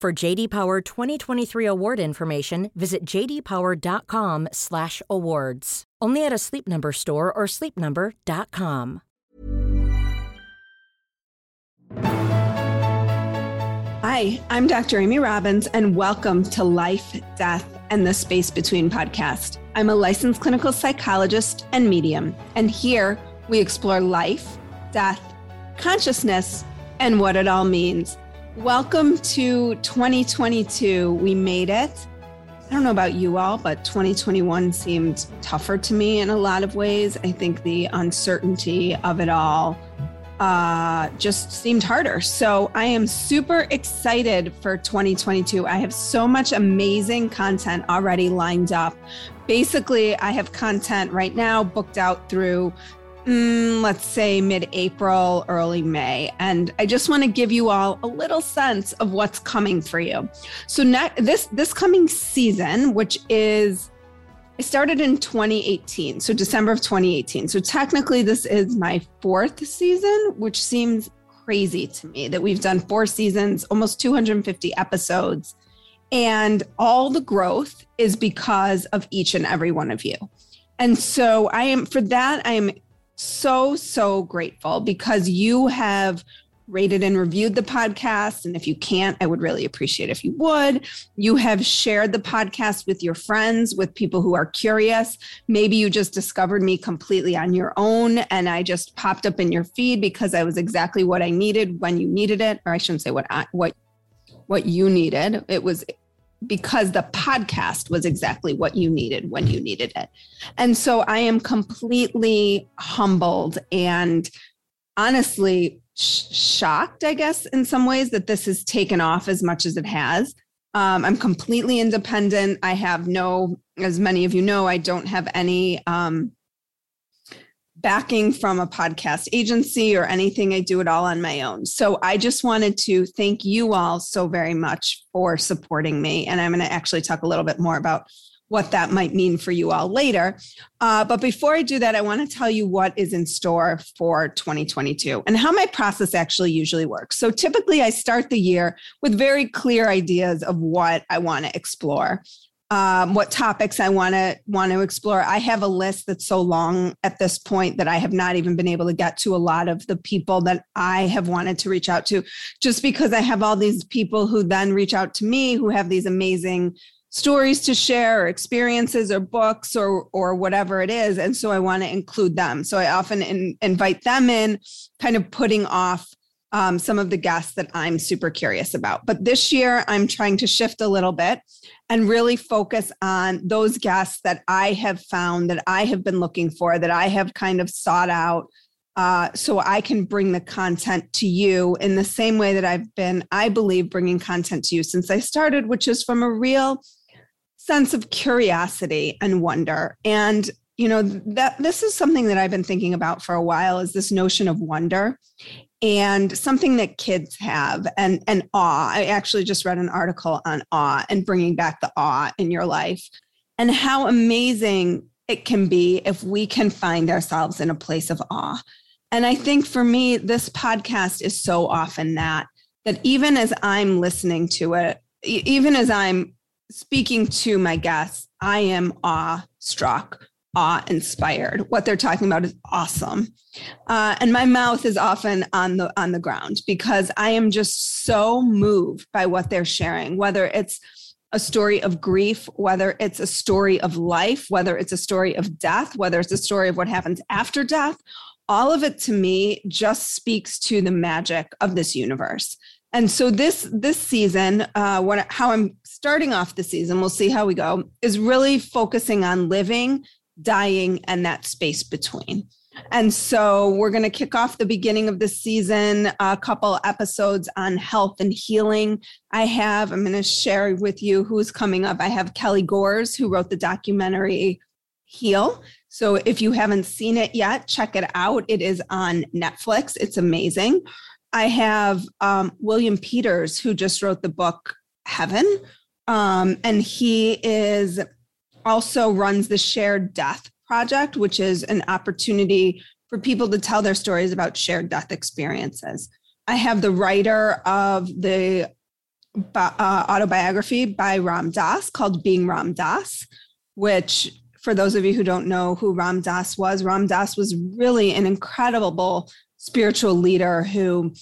For JD Power 2023 award information, visit jdpower.com/awards. Only at a Sleep Number store or sleepnumber.com. Hi, I'm Dr. Amy Robbins, and welcome to Life, Death, and the Space Between podcast. I'm a licensed clinical psychologist and medium, and here we explore life, death, consciousness, and what it all means. Welcome to 2022. We made it. I don't know about you all, but 2021 seemed tougher to me in a lot of ways. I think the uncertainty of it all uh, just seemed harder. So I am super excited for 2022. I have so much amazing content already lined up. Basically, I have content right now booked out through, mm, let's say, mid April, early May. And I just want to give you all a little sense of what's coming for you. So, ne- this, this coming season, which is I started in 2018, so December of 2018. So technically, this is my fourth season, which seems crazy to me that we've done four seasons, almost 250 episodes. And all the growth is because of each and every one of you. And so I am, for that, I am so, so grateful because you have rated and reviewed the podcast. And if you can't, I would really appreciate if you would. You have shared the podcast with your friends, with people who are curious. Maybe you just discovered me completely on your own and I just popped up in your feed because I was exactly what I needed when you needed it. Or I shouldn't say what I, what what you needed. It was because the podcast was exactly what you needed when you needed it. And so I am completely humbled and honestly sh- shocked, I guess, in some ways that this has taken off as much as it has. Um, I'm completely independent. I have no, as many of you know, I don't have any um, backing from a podcast agency or anything. I do it all on my own. So I just wanted to thank you all so very much for supporting me. And I'm going to actually talk a little bit more about what that might mean for you all later. Uh, but before I do that, I want to tell you what is in store for 2022 and how my process actually usually works. So typically, I start the year with very clear ideas of what I want to explore. Um, what topics I want to want to explore. I have a list that's so long at this point that I have not even been able to get to a lot of the people that I have wanted to reach out to, just because I have all these people who then reach out to me who have these amazing stories to share or experiences or books or or whatever it is and so i want to include them so i often in, invite them in kind of putting off um, some of the guests that i'm super curious about but this year i'm trying to shift a little bit and really focus on those guests that i have found that i have been looking for that i have kind of sought out uh, so I can bring the content to you in the same way that I've been, I believe, bringing content to you since I started, which is from a real sense of curiosity and wonder. And you know that this is something that I've been thinking about for a while is this notion of wonder. and something that kids have and and awe. I actually just read an article on awe and bringing back the awe in your life and how amazing it can be if we can find ourselves in a place of awe. And i think for me this podcast is so often that that even as i'm listening to it even as i'm speaking to my guests i am awe struck awe inspired. What they're talking about is awesome. Uh, and my mouth is often on the on the ground because I am just so moved by what they're sharing, whether it's a story of grief, whether it's a story of life, whether it's a story of death, whether it's a story of what happens after death. All of it to me just speaks to the magic of this universe. And so this this season, uh, what how I'm starting off the season, we'll see how we go, is really focusing on living dying, and that space between. And so we're going to kick off the beginning of the season, a couple episodes on health and healing. I have, I'm going to share with you who's coming up. I have Kelly Gores, who wrote the documentary Heal. So if you haven't seen it yet, check it out. It is on Netflix. It's amazing. I have um, William Peters, who just wrote the book Heaven. Um, and he is also runs the Shared Death Project, which is an opportunity for people to tell their stories about shared death experiences. I have the writer of the uh, autobiography by Ram Dass called Being Ram Dass, which, for those of you who don't know who Ram Dass was, Ram Dass was really an incredible spiritual leader who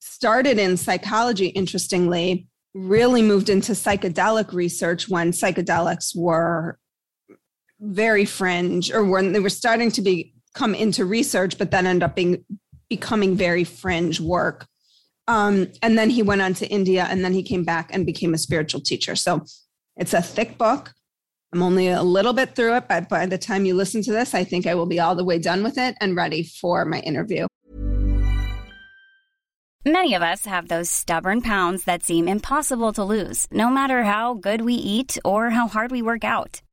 started in psychology, interestingly, really moved into psychedelic research when psychedelics were very fringe or when they were starting to be come into research, but then end up being becoming very fringe work. Um, and then he went on to India and then he came back and became a spiritual teacher. So it's a thick book. I'm only a little bit through it, but by the time you listen to this, I think I will be all the way done with it and ready for my interview. Many of us have those stubborn pounds that seem impossible to lose, no matter how good we eat or how hard we work out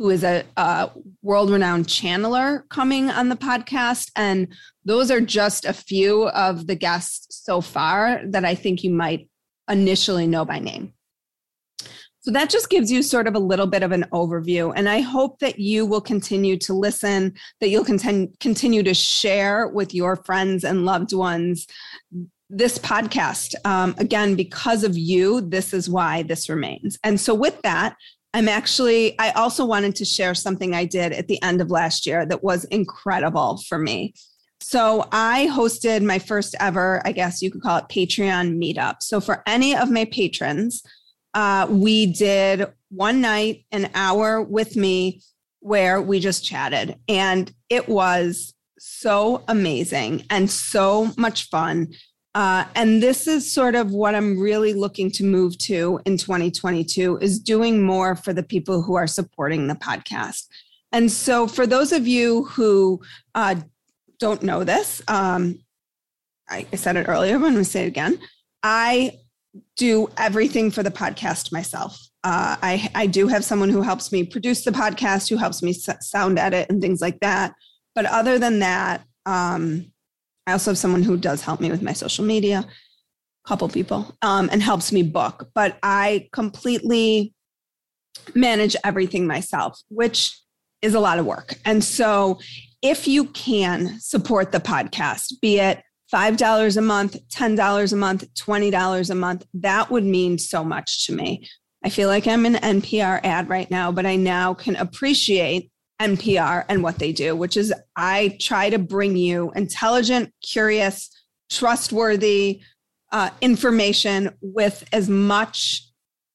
who is a, a world renowned channeler coming on the podcast. And those are just a few of the guests so far that I think you might initially know by name. So that just gives you sort of a little bit of an overview. And I hope that you will continue to listen, that you'll continue, continue to share with your friends and loved ones this podcast. Um, again, because of you, this is why this remains. And so, with that, I'm actually, I also wanted to share something I did at the end of last year that was incredible for me. So I hosted my first ever, I guess you could call it Patreon meetup. So for any of my patrons, uh, we did one night, an hour with me where we just chatted. And it was so amazing and so much fun. Uh, and this is sort of what I'm really looking to move to in 2022 is doing more for the people who are supporting the podcast. And so, for those of you who uh, don't know this, um, I, I said it earlier, but I'm going to say it again. I do everything for the podcast myself. Uh, I, I do have someone who helps me produce the podcast, who helps me sound edit and things like that. But other than that, um, I also have someone who does help me with my social media, a couple people, um, and helps me book. But I completely manage everything myself, which is a lot of work. And so if you can support the podcast, be it $5 a month, $10 a month, $20 a month. That would mean so much to me. I feel like I'm an NPR ad right now, but I now can appreciate NPR and what they do, which is I try to bring you intelligent, curious, trustworthy uh, information with as much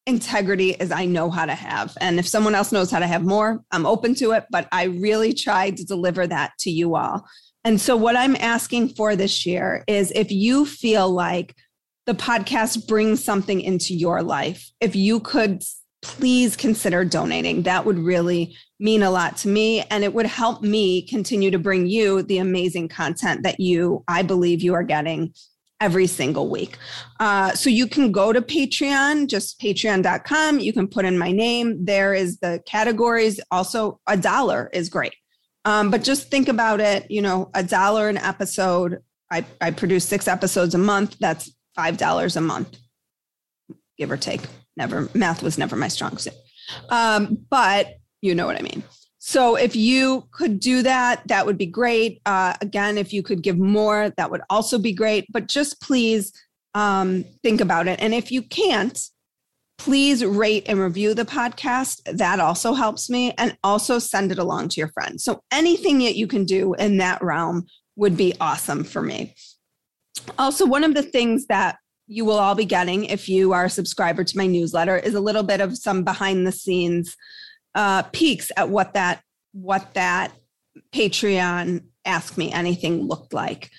integrity as I know how to have. And if someone else knows how to have more, I'm open to it, but I really try to deliver that to you all. And so, what I'm asking for this year is if you feel like the podcast brings something into your life, if you could please consider donating, that would really mean a lot to me. And it would help me continue to bring you the amazing content that you, I believe, you are getting every single week. Uh, so you can go to Patreon, just patreon.com. You can put in my name. There is the categories. Also, a dollar is great. Um, but just think about it, you know, a dollar an episode. I, I produce six episodes a month. That's $5 a month, give or take. Never, math was never my strong suit. Um, but you know what I mean. So if you could do that, that would be great. Uh, again, if you could give more, that would also be great. But just please um, think about it. And if you can't, please rate and review the podcast. That also helps me. And also send it along to your friends. So anything that you can do in that realm would be awesome for me. Also, one of the things that you will all be getting if you are a subscriber to my newsletter is a little bit of some behind the scenes uh, peeks at what that what that Patreon Ask Me Anything looked like.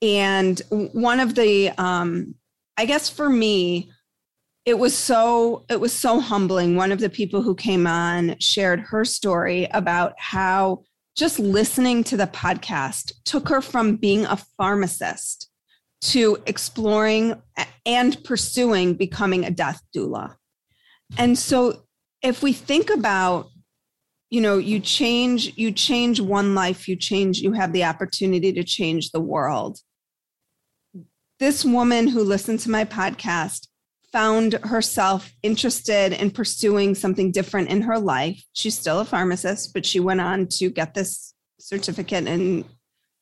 And one of the, um, I guess for me, it was so it was so humbling one of the people who came on shared her story about how just listening to the podcast took her from being a pharmacist to exploring and pursuing becoming a death doula and so if we think about you know you change you change one life you change you have the opportunity to change the world this woman who listened to my podcast found herself interested in pursuing something different in her life. She's still a pharmacist, but she went on to get this certificate and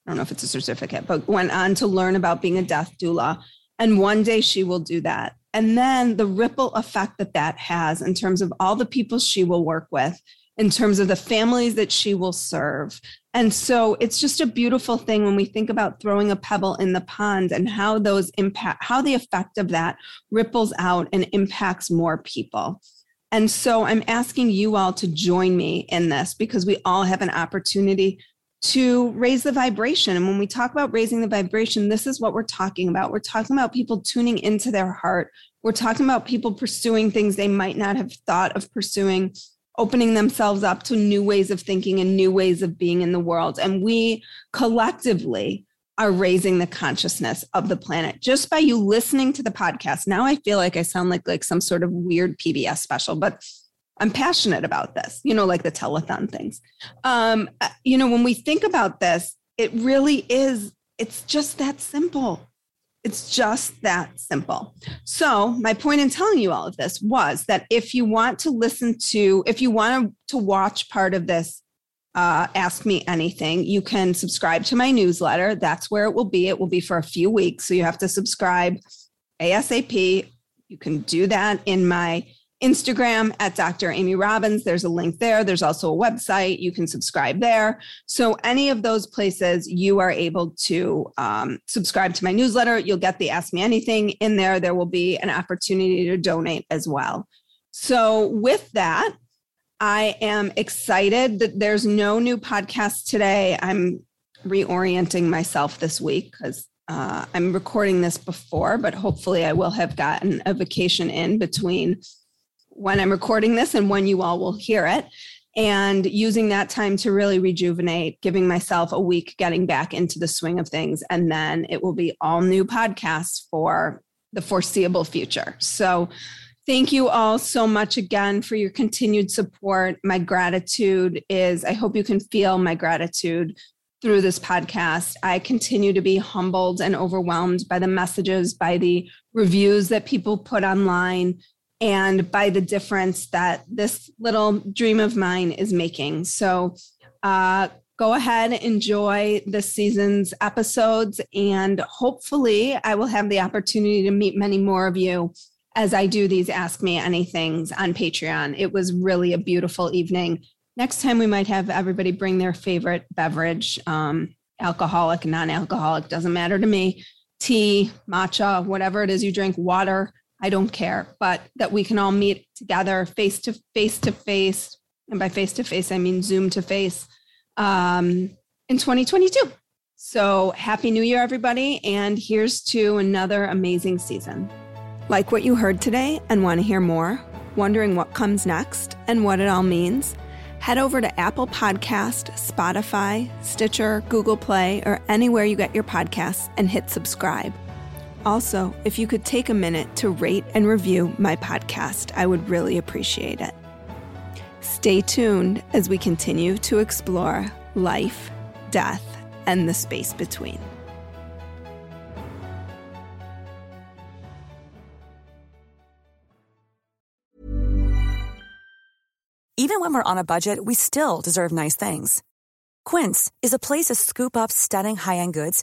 I don't know if it's a certificate, but went on to learn about being a death doula. And one day she will do that. And then the ripple effect that that has in terms of all the people she will work with, in terms of the families that she will serve, and so it's just a beautiful thing when we think about throwing a pebble in the pond and how those impact, how the effect of that ripples out and impacts more people. And so I'm asking you all to join me in this because we all have an opportunity to raise the vibration. And when we talk about raising the vibration, this is what we're talking about. We're talking about people tuning into their heart. We're talking about people pursuing things they might not have thought of pursuing opening themselves up to new ways of thinking and new ways of being in the world. And we collectively are raising the consciousness of the planet just by you listening to the podcast. Now I feel like I sound like like some sort of weird PBS special, but I'm passionate about this, you know, like the telethon things. Um, uh, you know, when we think about this, it really is, it's just that simple. It's just that simple. So, my point in telling you all of this was that if you want to listen to, if you want to watch part of this uh, Ask Me Anything, you can subscribe to my newsletter. That's where it will be. It will be for a few weeks. So, you have to subscribe ASAP. You can do that in my Instagram at Dr. Amy Robbins. There's a link there. There's also a website. You can subscribe there. So, any of those places, you are able to um, subscribe to my newsletter. You'll get the Ask Me Anything in there. There will be an opportunity to donate as well. So, with that, I am excited that there's no new podcast today. I'm reorienting myself this week because uh, I'm recording this before, but hopefully I will have gotten a vacation in between when I'm recording this and when you all will hear it. And using that time to really rejuvenate, giving myself a week getting back into the swing of things. And then it will be all new podcasts for the foreseeable future. So, thank you all so much again for your continued support. My gratitude is, I hope you can feel my gratitude through this podcast. I continue to be humbled and overwhelmed by the messages, by the reviews that people put online, and by the difference that this little dream of mine is making. So, uh, go ahead, enjoy this season's episodes, and hopefully, I will have the opportunity to meet many more of you as I do these Ask Me Anythings on Patreon. It was really a beautiful evening. Next time, we might have everybody bring their favorite beverage, um, alcoholic, non alcoholic, doesn't matter to me, tea, matcha, whatever it is you drink, water. I don't care, but that we can all meet together face to face to face. And by face to face, I mean Zoom to face um, in 2022. So happy new year, everybody. And here's to another amazing season. Like what you heard today and want to hear more? Wondering what comes next and what it all means? Head over to Apple Podcast, Spotify, Stitcher, Google Play, or anywhere you get your podcasts and hit subscribe. Also, if you could take a minute to rate and review my podcast, I would really appreciate it. Stay tuned as we continue to explore life, death, and the space between. Even when we're on a budget, we still deserve nice things. Quince is a place to scoop up stunning high end goods